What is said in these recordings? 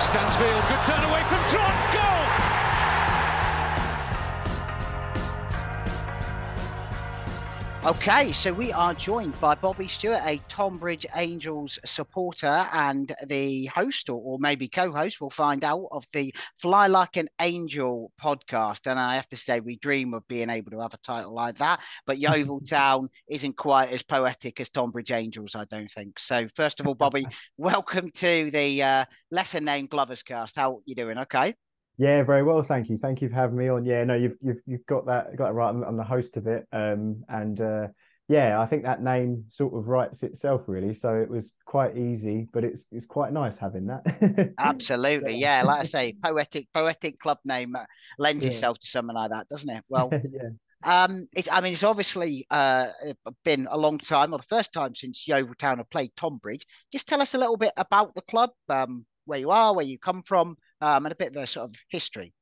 Stansfield, good turn away from Trot. Goal. Okay, so we are joined by Bobby Stewart, a Tonbridge Angels supporter and the host, or, or maybe co host, we'll find out, of the Fly Like an Angel podcast. And I have to say, we dream of being able to have a title like that. But Yeovil Town isn't quite as poetic as Tonbridge Angels, I don't think. So, first of all, Bobby, welcome to the uh, lesser named Gloverscast. How you doing? Okay. Yeah, very well, thank you. Thank you for having me on. Yeah, no, you've you've you've got that got it right. I'm, I'm the host of it, um, and uh, yeah, I think that name sort of writes itself really. So it was quite easy, but it's it's quite nice having that. Absolutely, yeah. Like I say, poetic poetic club name uh, lends Yeah. itself to something like that, doesn't it? Well, yeah. um, it's I mean, it's obviously uh been a long time, or the first time since Yeovil Town have played Tonbridge. Just tell us a little bit about the club, um, where you are, where you come from, um, and a bit of the sort of history.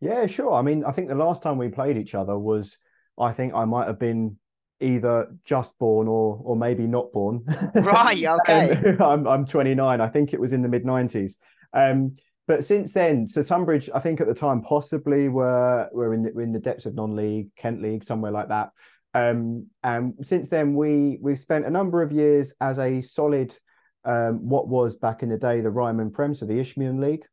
Yeah, sure. I mean, I think the last time we played each other was, I think I might have been either just born or or maybe not born. Right, okay. Um, I'm I'm 29. I think it was in the mid 90s. Um, but since then, so Tonbridge, I think at the time possibly were were in the, in the depths of non-league, Kent League, somewhere like that. Um, and since then, we we've spent a number of years as a solid, um, what was back in the day the Ryman Prem, so the Isthmian League.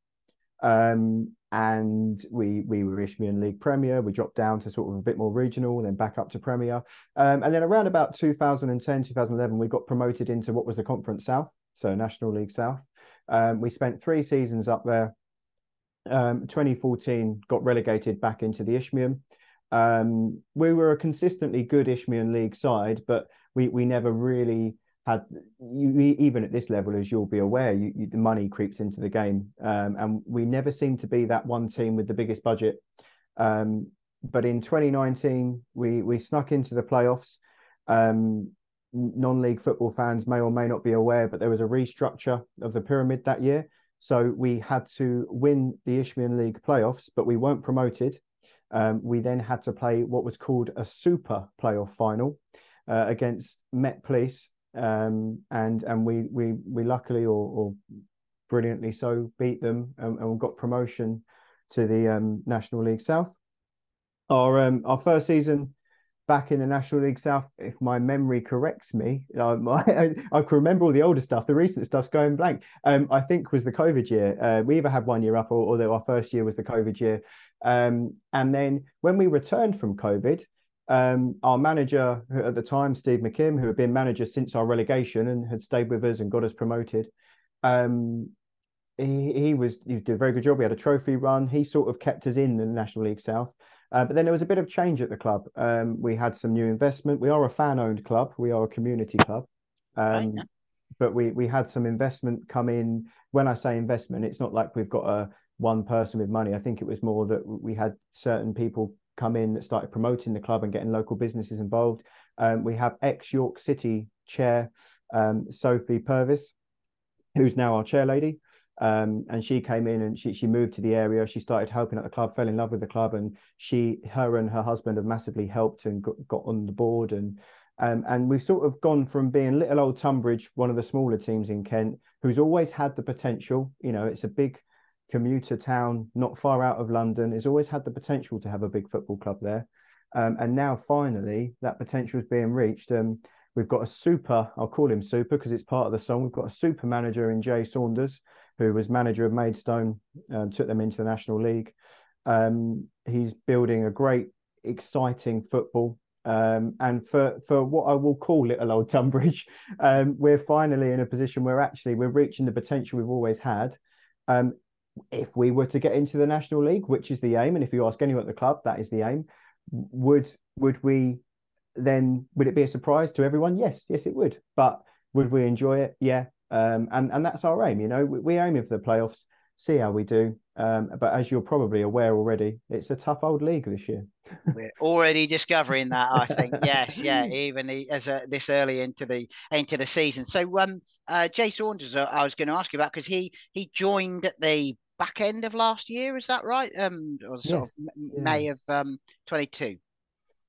Um, and we we were Isthmian League Premier. We dropped down to sort of a bit more regional, then back up to Premier. Um, and then around about 2010, 2011, we got promoted into what was the Conference South, so National League South. Um, we spent three seasons up there. Um, 2014 got relegated back into the Isthmian. Um, we were a consistently good Isthmian League side, but we we never really had you even at this level, as you'll be aware, you, you, the money creeps into the game, um, and we never seem to be that one team with the biggest budget. Um, but in 2019, we we snuck into the playoffs. Um, non-league football fans may or may not be aware, but there was a restructure of the pyramid that year, so we had to win the Isthmian League playoffs, but we weren't promoted. Um, we then had to play what was called a super playoff final uh, against Met Police, um, and and we we we luckily or, or brilliantly so beat them and, and got promotion to the um, National League South. Our um, our first season back in the National League South, if my memory corrects me, um, I, I can remember all the older stuff. The recent stuff's going blank. Um, I think was the COVID year. Uh, we either had one year up, or, or our first year was the COVID year. Um, and then when we returned from COVID, um, our manager at the time, Steve McKimm, who had been manager since our relegation and had stayed with us and got us promoted, um, he, he was he did a very good job. We had a trophy run. He sort of kept us in the National League South. Uh, but then there was a bit of change at the club. Um, we had some new investment. We are a fan-owned club. We are a community club. Um, Right. But we we had some investment come in. When I say investment, it's not like we've got a one person with money. I think it was more that we had certain people come in that started promoting the club and getting local businesses involved. Um, we have ex York City chair um, Sophie Purvis, who's now our chair lady. Um, and she came in and she she moved to the area. She started helping at the club, fell in love with the club, and she, her, and her husband have massively helped and got, got on the board. And um, and we've sort of gone from being little old Tonbridge, one of the smaller teams in Kent, who's always had the potential. You know, it's a big commuter town, not far out of London. It's always had the potential to have a big football club there. Um, and now finally, that potential is being reached. Um, we've got a super, I'll call him super because it's part of the song. We've got a super manager in Jay Saunders, who was manager of Maidstone, um, took them into the National League. Um, he's building a great, exciting football. Um, and for for what I will call little old Tonbridge, um, we're finally in a position where actually we're reaching the potential we've always had. Um, if we were to get into the National League, which is the aim, and if you ask anyone at the club, that is the aim, would would we then would it be a surprise to everyone? Yes, yes, it would. But would we enjoy it? Yeah. Um, and and that's our aim. You know, we, we're aiming for the playoffs. see how we do. Um, but as you're probably aware already, it's a tough old league this year. We're already discovering that, I think. yes, yeah, even as a, this early into the into the season. So, um, uh, Jay Saunders, uh, I was going to ask you about because he he joined the back end of last year. Is that right? Um, or sort yes, of yeah. May of um 22.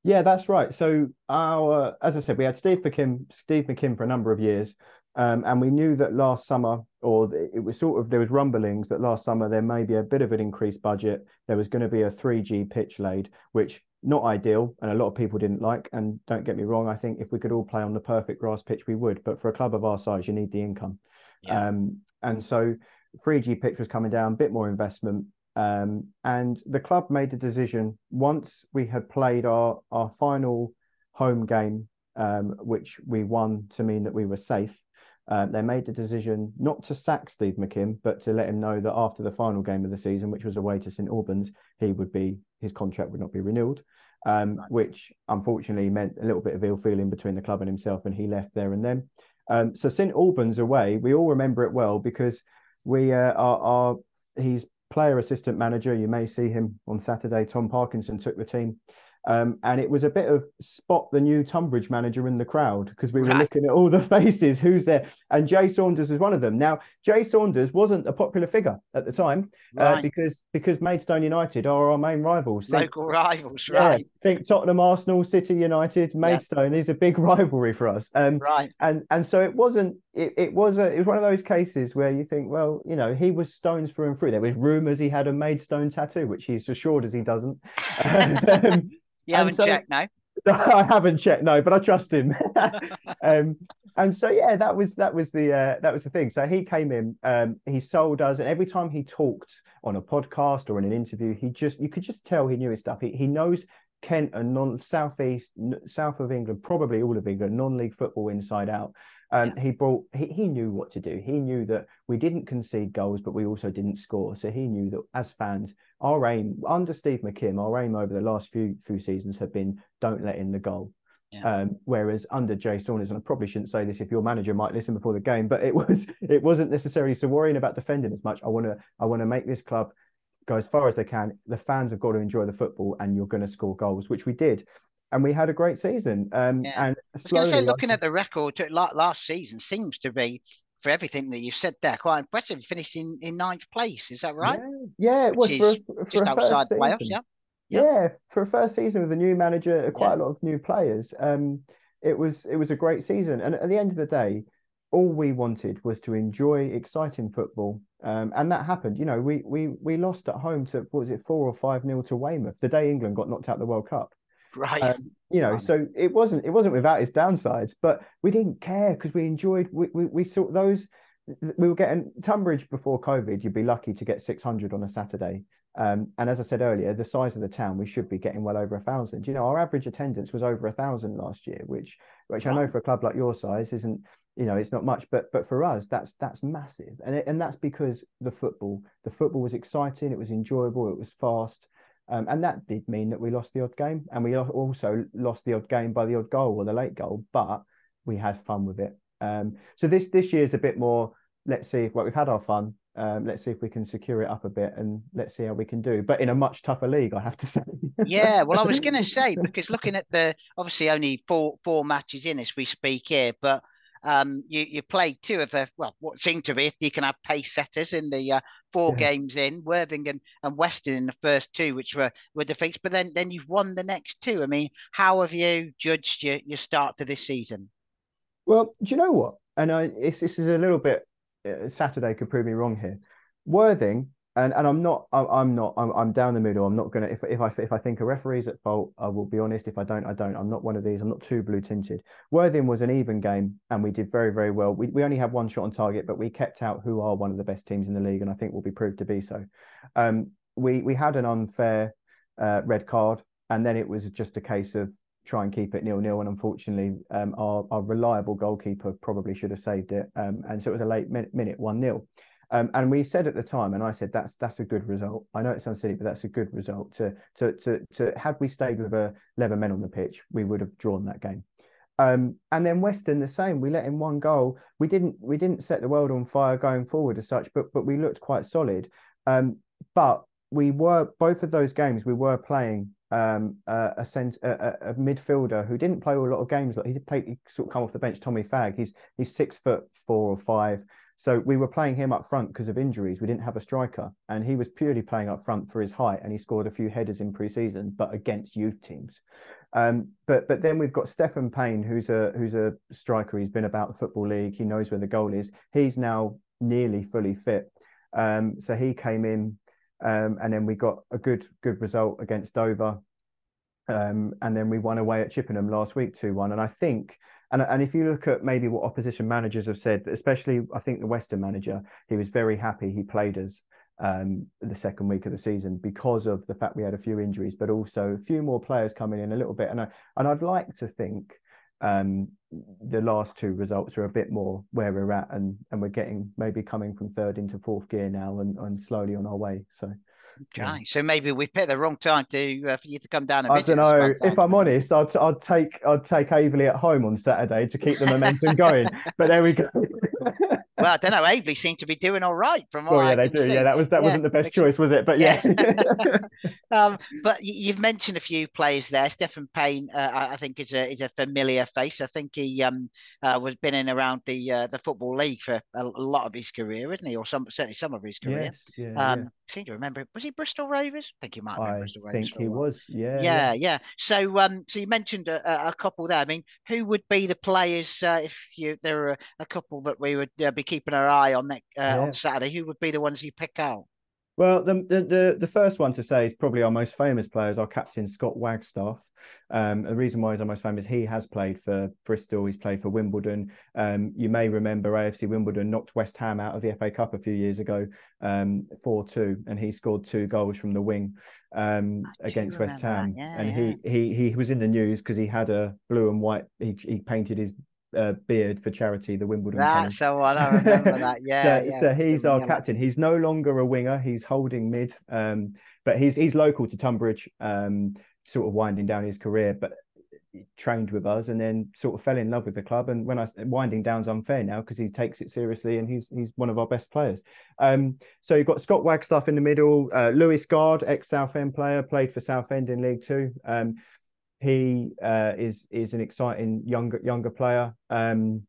Yeah, that's right. So our, as I said, we had Steve McKimm, Steve McKimm for a number of years, um, and we knew that last summer, or it was sort of there was rumblings that last summer there may be a bit of an increased budget. There was going to be a 3G pitch laid, which not ideal, and a lot of people didn't like. And don't get me wrong, I think if we could all play on the perfect grass pitch, we would. But for a club of our size, you need the income. Yeah. Um, and so 3G pitch was coming down, a bit more investment. Um, and the club made a decision once we had played our, our final home game, um, which we won to mean that we were safe. Uh, they made the decision not to sack Steve McKimm, but to let him know that after the final game of the season, which was away to St Albans, he would be his contract would not be renewed, um, right. which unfortunately meant a little bit of ill feeling between the club and himself, and he left there and then. Um, so St Albans away, we all remember it well because we uh, are, are he's player assistant manager. You may see him on Saturday. Tom Parkinson took the team. Um, and it was a bit of spot the new Tonbridge manager in the crowd because we were right. looking at all the faces, who's there, and Jay Saunders was one of them. Now, Jay Saunders wasn't a popular figure at the time uh, right. uh, because because Maidstone United are our main rivals. Local think, rivals, right? Yeah, think Tottenham, Arsenal, City United, Maidstone. Yeah. These are big rivalry for us. Um, right. And and so it wasn't. It, it was a it was one of those cases where you think, well, you know, he was stones through and through. There was rumours he had a Maidstone tattoo, which he's assured as he doesn't. um, you haven't so, checked, no? I haven't checked, no, but I trust him. um, and so yeah, that was that was the uh, that was the thing. So he came in, um, he sold us, and every time he talked on a podcast or in an interview, he just you could just tell he knew his stuff. He he knows Kent and non southeast south of England, probably all of England, non-league football inside out. Um, yeah. He brought he, he knew what to do. He knew that we didn't concede goals, but we also didn't score. So he knew that as fans, our aim under Steve McKimm, our aim over the last few few seasons had been don't let in the goal. Yeah. Um, whereas under Jay Saunders, and I probably shouldn't say this if your manager might listen before the game, but it was it wasn't necessarily so worrying about defending as much. I want to I want to make this club go as far as they can. The fans have got to enjoy the football, and you're going to score goals, which we did and we had a great season. Um, yeah. And I was going to say, looking at the record last season, seems to be for everything that you said there, quite impressive. Finishing in ninth place, is that right? Yeah, yeah it was for, for, for just outside playoffs. Yeah. yeah, yeah, for a first season with a new manager, quite yeah. a lot of new players. Um, it was it was a great season, and at the end of the day, all we wanted was to enjoy exciting football, um, and that happened. You know, we we we lost at home to what was it four or five nil to Weymouth the day England got knocked out of the World Cup. Right. Um, you know, so it wasn't it wasn't without its downsides, but we didn't care because we enjoyed we, we we saw those we were getting Tonbridge before COVID, you'd be lucky to get 600 on a Saturday. Um, and as I said earlier, the size of the town, we should be getting well over a thousand. You know, our average attendance was over a thousand last year, which which I know for a club like your size isn't, you know, it's not much, but but for us, that's that's massive, and it, and that's because the football, the football was exciting, it was enjoyable, it was fast, um, and that did mean that we lost the odd game, and we also lost the odd game by the odd goal or the late goal, but we had fun with it. Um, so this this year is a bit more. Let's see if well, we've had our fun. Um, let's see if we can secure it up a bit, and let's see how we can do. But in a much tougher league, I have to say. yeah, well, I was going to say because looking at the obviously only four four matches in as we speak here, but um, you you played two of the well, what seemed to be you can have pace setters in the uh, four yeah. games in Worthing and, and Weston in the first two, which were were defeats. But then then you've won the next two. I mean, how have you judged your your start to this season? Well, do you know what? And I, this is a little bit. Uh, Saturday could prove me wrong here. Worthing and and I'm not I'm not I'm, I'm down the middle. I'm not gonna if if I if I think a referee's at fault, I will be honest. If I don't, I don't. I'm not one of these. I'm not too blue tinted. Worthing was an even game, and we did very very well. We we only had one shot on target, but we kept out who are one of the best teams in the league, and I think will be proved to be so. Um, we we had an unfair uh, red card, and then it was just a case of try and keep it nil nil. And unfortunately, um, our our reliable goalkeeper probably should have saved it, um, and so it was a late minute, one 0 um, and we said at the time, and I said that's that's a good result. I know it sounds silly, but that's a good result. To to to to had we stayed with a eleven men on the pitch, we would have drawn that game. Um, and then Weston the same. We let in one goal. We didn't we didn't set the world on fire going forward as such, but but we looked quite solid. Um, but we were both of those games we were playing um, a, a, cent, a, a, midfielder who didn't play a lot of games. Like he played, he sort of come off the bench. Tommy Fagg. He's he's six foot four or five. So we were playing him up front because of injuries. We didn't have a striker, and he was purely playing up front for his height. And he scored a few headers in pre-season, but against youth teams. Um, but but then we've got Stefan Payne, who's a who's a striker. He's been about the football league. He knows where the goal is. He's now nearly fully fit. Um, so he came in, um, and then we got a good good result against Dover, um, and then we won away at Chippenham last week two one. And I think. And, and if you look at maybe what opposition managers have said, especially I think the Weston manager, he was very happy he played us um, the second week of the season because of the fact we had a few injuries, but also a few more players coming in a little bit. And I and I'd like to think um, the last two results are a bit more where we're at, and and we're getting maybe coming from third into fourth gear now, and, and slowly on our way. So. Okay, so maybe we picked the wrong time to uh, for you to come down. And visit. I don't know. If I'm honest, I'd I'd take I'd take Aveley at home on Saturday to keep the momentum going. but there we go. well, I don't know. Aveley seemed to be doing all right from what. Oh yeah, I they do. See. Yeah, that was that yeah, wasn't the best choice, was it? But yeah. yeah. um, but you've mentioned a few players there. Stefan Payne, uh, I think, is a is a familiar face. I think he um uh, was been in around the uh, the football league for a, a, lot of his career, isn't he? Or some certainly some of his career. Yes, yeah, um, yeah. Seem to remember. Was he Bristol Rovers? I think he might have been I Bristol Rovers. I think he was. Yeah, yeah, yeah. So um, so you mentioned a, a, couple there. I mean, who would be the players uh, if you there are a couple that we would uh, be keeping our eye on that uh, yeah. on Saturday? Who would be the ones you pick out? Well, the, the, the first one to say is probably our most famous player is our captain Scott Wagstaff. Um, the reason why he's our most famous, he has played for Bristol, he's played for Wimbledon. Um, you may remember AFC Wimbledon knocked West Ham out of the FA Cup a few years ago, um, four um, two, and he scored two goals from the wing um, against West Ham. Yeah, and yeah. he he he was in the news because he had a blue and white. He he painted his uh, beard for charity, the Wimbledon. That's the one. I remember that. Yeah. so, yeah. so he's our captain. He's no longer a winger. He's holding mid. Um, but he's he's local to Tonbridge. Um, sort of winding down his career, but trained with us and then sort of fell in love with the club. And when I winding down's unfair now because he takes it seriously and he's he's one of our best players. Um, so you've got Scott Wagstaff in the middle, uh, Lewis Guard, ex Southend player, played for Southend in League Two. Um, he uh, is is an exciting younger younger player. Um,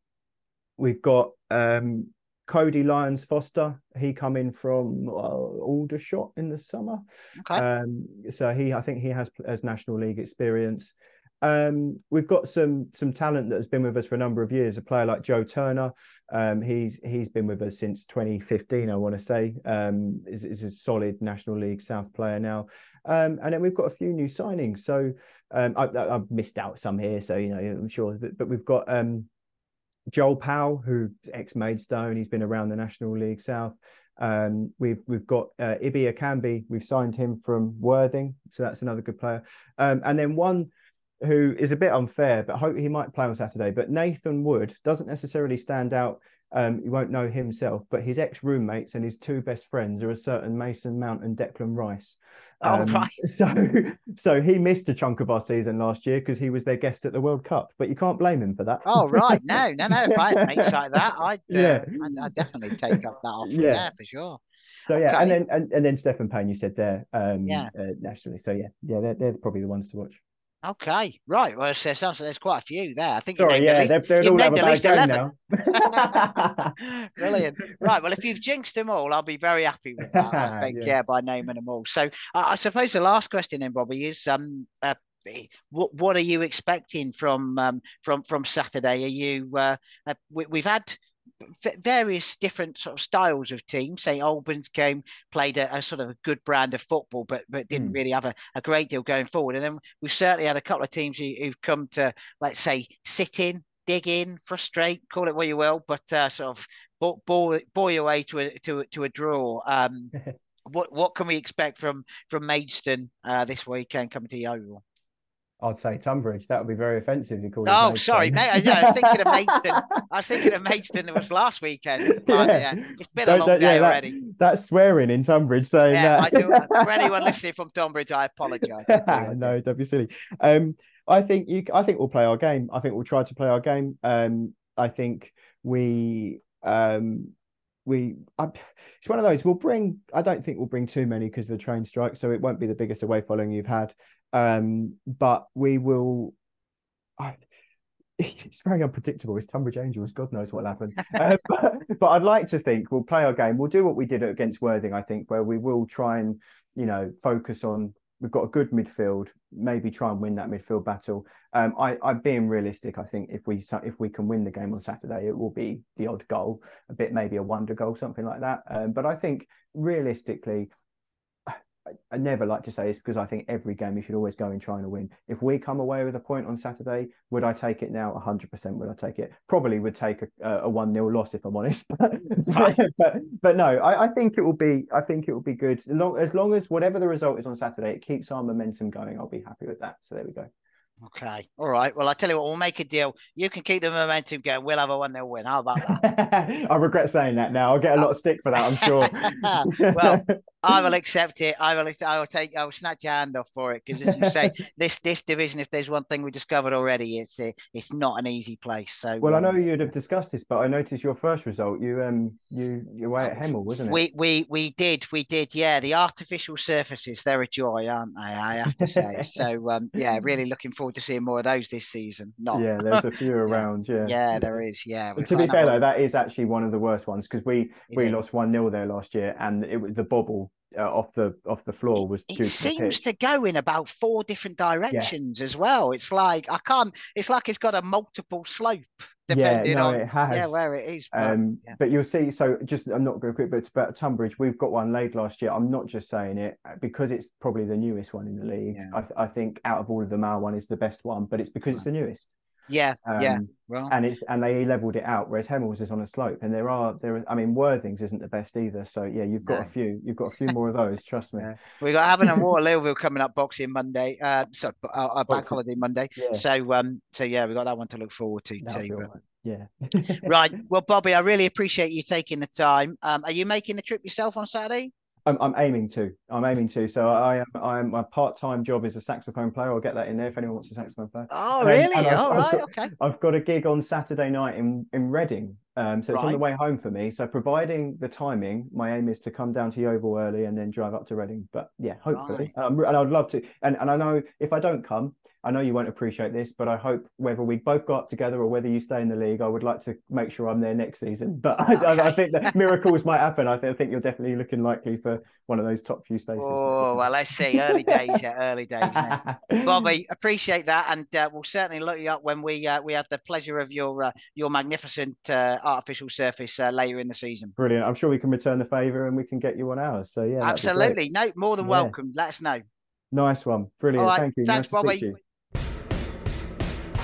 we've got um, Cody Lyons Foster. He come in from uh, Aldershot in the summer. Okay. Um, so he, I think he has has national league experience. Um, we've got some some talent that has been with us for a number of years. A player like Joe Turner, um, he's he's been with us since 2015. I want to say um, is, is a solid National League South player now. Um, and then we've got a few new signings. So um, I, have missed out some here, so you know I'm sure. But, but we've got um, Joel Powell, who's ex Maidstone, he's been around the National League South. Um, we've we've got uh, Ibi Akanbi, we've signed him from Worthing, so that's another good player. Um, and then one who is a bit unfair, but hope he might play on Saturday. But Nathan Wood doesn't necessarily stand out. Um, you won't know himself, but his ex roommates and his two best friends are a certain Mason Mount and Declan Rice. Oh, um, oh, right. So, so he missed a chunk of our season last year because he was their guest at the World Cup. But you can't blame him for that. Oh, right. No, no, no. If I had mates like that, I'd, uh, yeah. I'd, I'd, definitely take up that offer. Yeah, yeah for sure. So yeah, okay. and then and, and then Stefan Payne, you said there, um, yeah, uh, nationally. So yeah, yeah, they're, they're probably the ones to watch. Okay, right. Well, there sounds like there's quite a few there. I think. Sorry, yeah, least, they're, they're all have a bad now. Brilliant. Right. Well, if you've jinxed them all, I'll be very happy with that. I think, yeah. yeah, by naming them all. So, uh, I suppose the last question then, Bobby, is um, uh, what what are you expecting from um, from from Saturday? Are you uh, uh we, have had various different sort of styles of teams. St Albans came, played a, a, sort of a good brand of football, but but didn't mm. really have a, a great deal going forward. And then we've certainly had a couple of teams who, have come to, let's say, sit in, dig in, frustrate, call it what you will, but uh, sort of ball, ball your way to a to, to a draw. Um, what what can we expect from from Maidstone uh, this weekend coming to the Oval? I'd say Tonbridge. That would be very offensive. You call it. Oh, sorry, mate. I, I, was thinking of Maidstone. I was thinking of Maidstone. It was last weekend. yeah. yeah. It's been a long day yeah, already. That's swearing in Tonbridge saying Yeah, I that. do. uh, For anyone listening from Tonbridge, I apologise. no, don't be silly. Um, I think you. I think we'll play our game. I think we'll try to play our game. Um, I think we. Um, we. I, it's one of those. We'll bring. I don't think we'll bring too many because of the train strike, so it won't be the biggest away following you've had. Um, but we will. I, it's very unpredictable. It's Tonbridge Angels. God knows what'll happen. uh, but, but I'd like to think we'll play our game. We'll do what we did against Worthing. I think where we will try and you know focus on. We've got a good midfield. Maybe try and win that midfield battle. Um, I, I'm being realistic. I think if we if we can win the game on Saturday, it will be the odd goal, a bit maybe a wonder goal, something like that. Um, but I think realistically, I never like to say this because I think every game you should always go in trying to win. If we come away with a point on Saturday, would I take it now? 100% would I take it? Probably would take a, a 1 0 loss if I'm honest. but, but, but no, I, I, think it will be I think it will be good. As long, as long as whatever the result is on Saturday, it keeps our momentum going, I'll be happy with that. So there we go. Okay. All right. Well, I tell you what, we'll make a deal. You can keep the momentum going. We'll have a one 0 win. How about that? I regret saying that now. I'll get a lot of stick for that, I'm sure. well, I will accept it. I will. I will take. I will snatch your hand off for it because, as you say, this this division. If there's one thing we discovered already, it's a, it's not an easy place. So. Well, um, I know you'd have discussed this, but I noticed your first result. You um you you away at Hemel, wasn't it? We we we did we did yeah. The artificial surfaces they're a joy, aren't they? I have to say. so um yeah, really looking forward to seeing more of those this season. Not yeah, there's a few around. Yeah, yeah, there is. Yeah. to be fair though, that is actually one of the worst ones because we we it? lost one 0 there last year, and it was the bobble uh, off the off the floor was it, seems to go in about four different directions yeah. as well it's like i can't it's like it's got a multiple slope depending yeah, no, on it has. yeah where it is but, um yeah. but you'll see so just i'm not going quick but it's about tonbridge we've got one laid last year i'm not just saying it uh, because it's probably the newest one in the league yeah. I, th- I think out of all of them our one is the best one but it's because right. it's the newest yeah, um, yeah. Well, and it's and they leveled it out, whereas Hemels is on a slope, and there are there. Are, I mean, Worthings isn't the best either. So yeah, you've got No. a few. You've got a few more of those. Trust me. Yeah. we got Havant and Waterlooville coming up boxing Monday. Uh, so uh, uh, bank holiday Monday. Yeah. So um, so yeah, we got that one to look forward to That'll too. but- right. Yeah. Right. Well, Bobby, I really appreciate you taking the time. Um, are you making the trip yourself on Saturday? I'm, I'm aiming to. I'm aiming to. So I am. I'm. My part-time job is a saxophone player. I'll get that in there if anyone wants a saxophone player. Oh, Um, really? and I've- All I've got- Okay. I've got a gig on Saturday night in in Reading. Um, so it's on the way home for me. So providing the timing, my aim is to come down to Yeovil early and then drive up to Reading. But yeah, hopefully, um, and I'd love to. And and I know if I don't come, I know you won't appreciate this, but I hope whether we both go up together or whether you stay in the league, I would like to make sure I'm there next season. But I, I, I think that miracles might happen. I think, I think you're definitely looking likely for one of those top few spaces. Oh well, let's see. Early days, yeah, early days. mate. Bobby, appreciate that, and uh, we'll certainly look you up when we uh, we have the pleasure of your uh, your magnificent uh, artificial surface uh, later in the season. Brilliant. I'm sure we can return the favour and we can get you on ours. So yeah, that'd be great. Absolutely, no, more than Yeah. welcome. Let us know. Nice one. Brilliant. Right, Thank you. thanks, nice Bobby.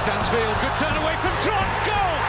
Stansfield, good turn away from Trot, goal!